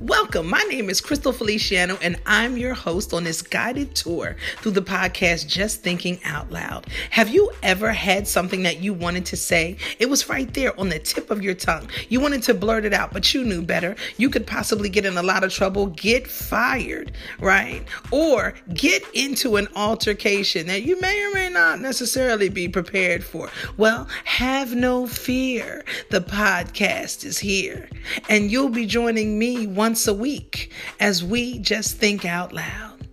Welcome. My name is Crystal Feliciano, and I'm your host on this guided tour through the podcast Just Thinking Out Loud. Have you ever had something that you wanted to say? It was right there on the tip of your tongue. You wanted to blurt it out, but you knew better. You could possibly get in a lot of trouble, get fired, right? Or get into an altercation that you may or may not necessarily be prepared for. Well, have no fear. The podcast is here, and you'll be joining me once a week as we just think out loud.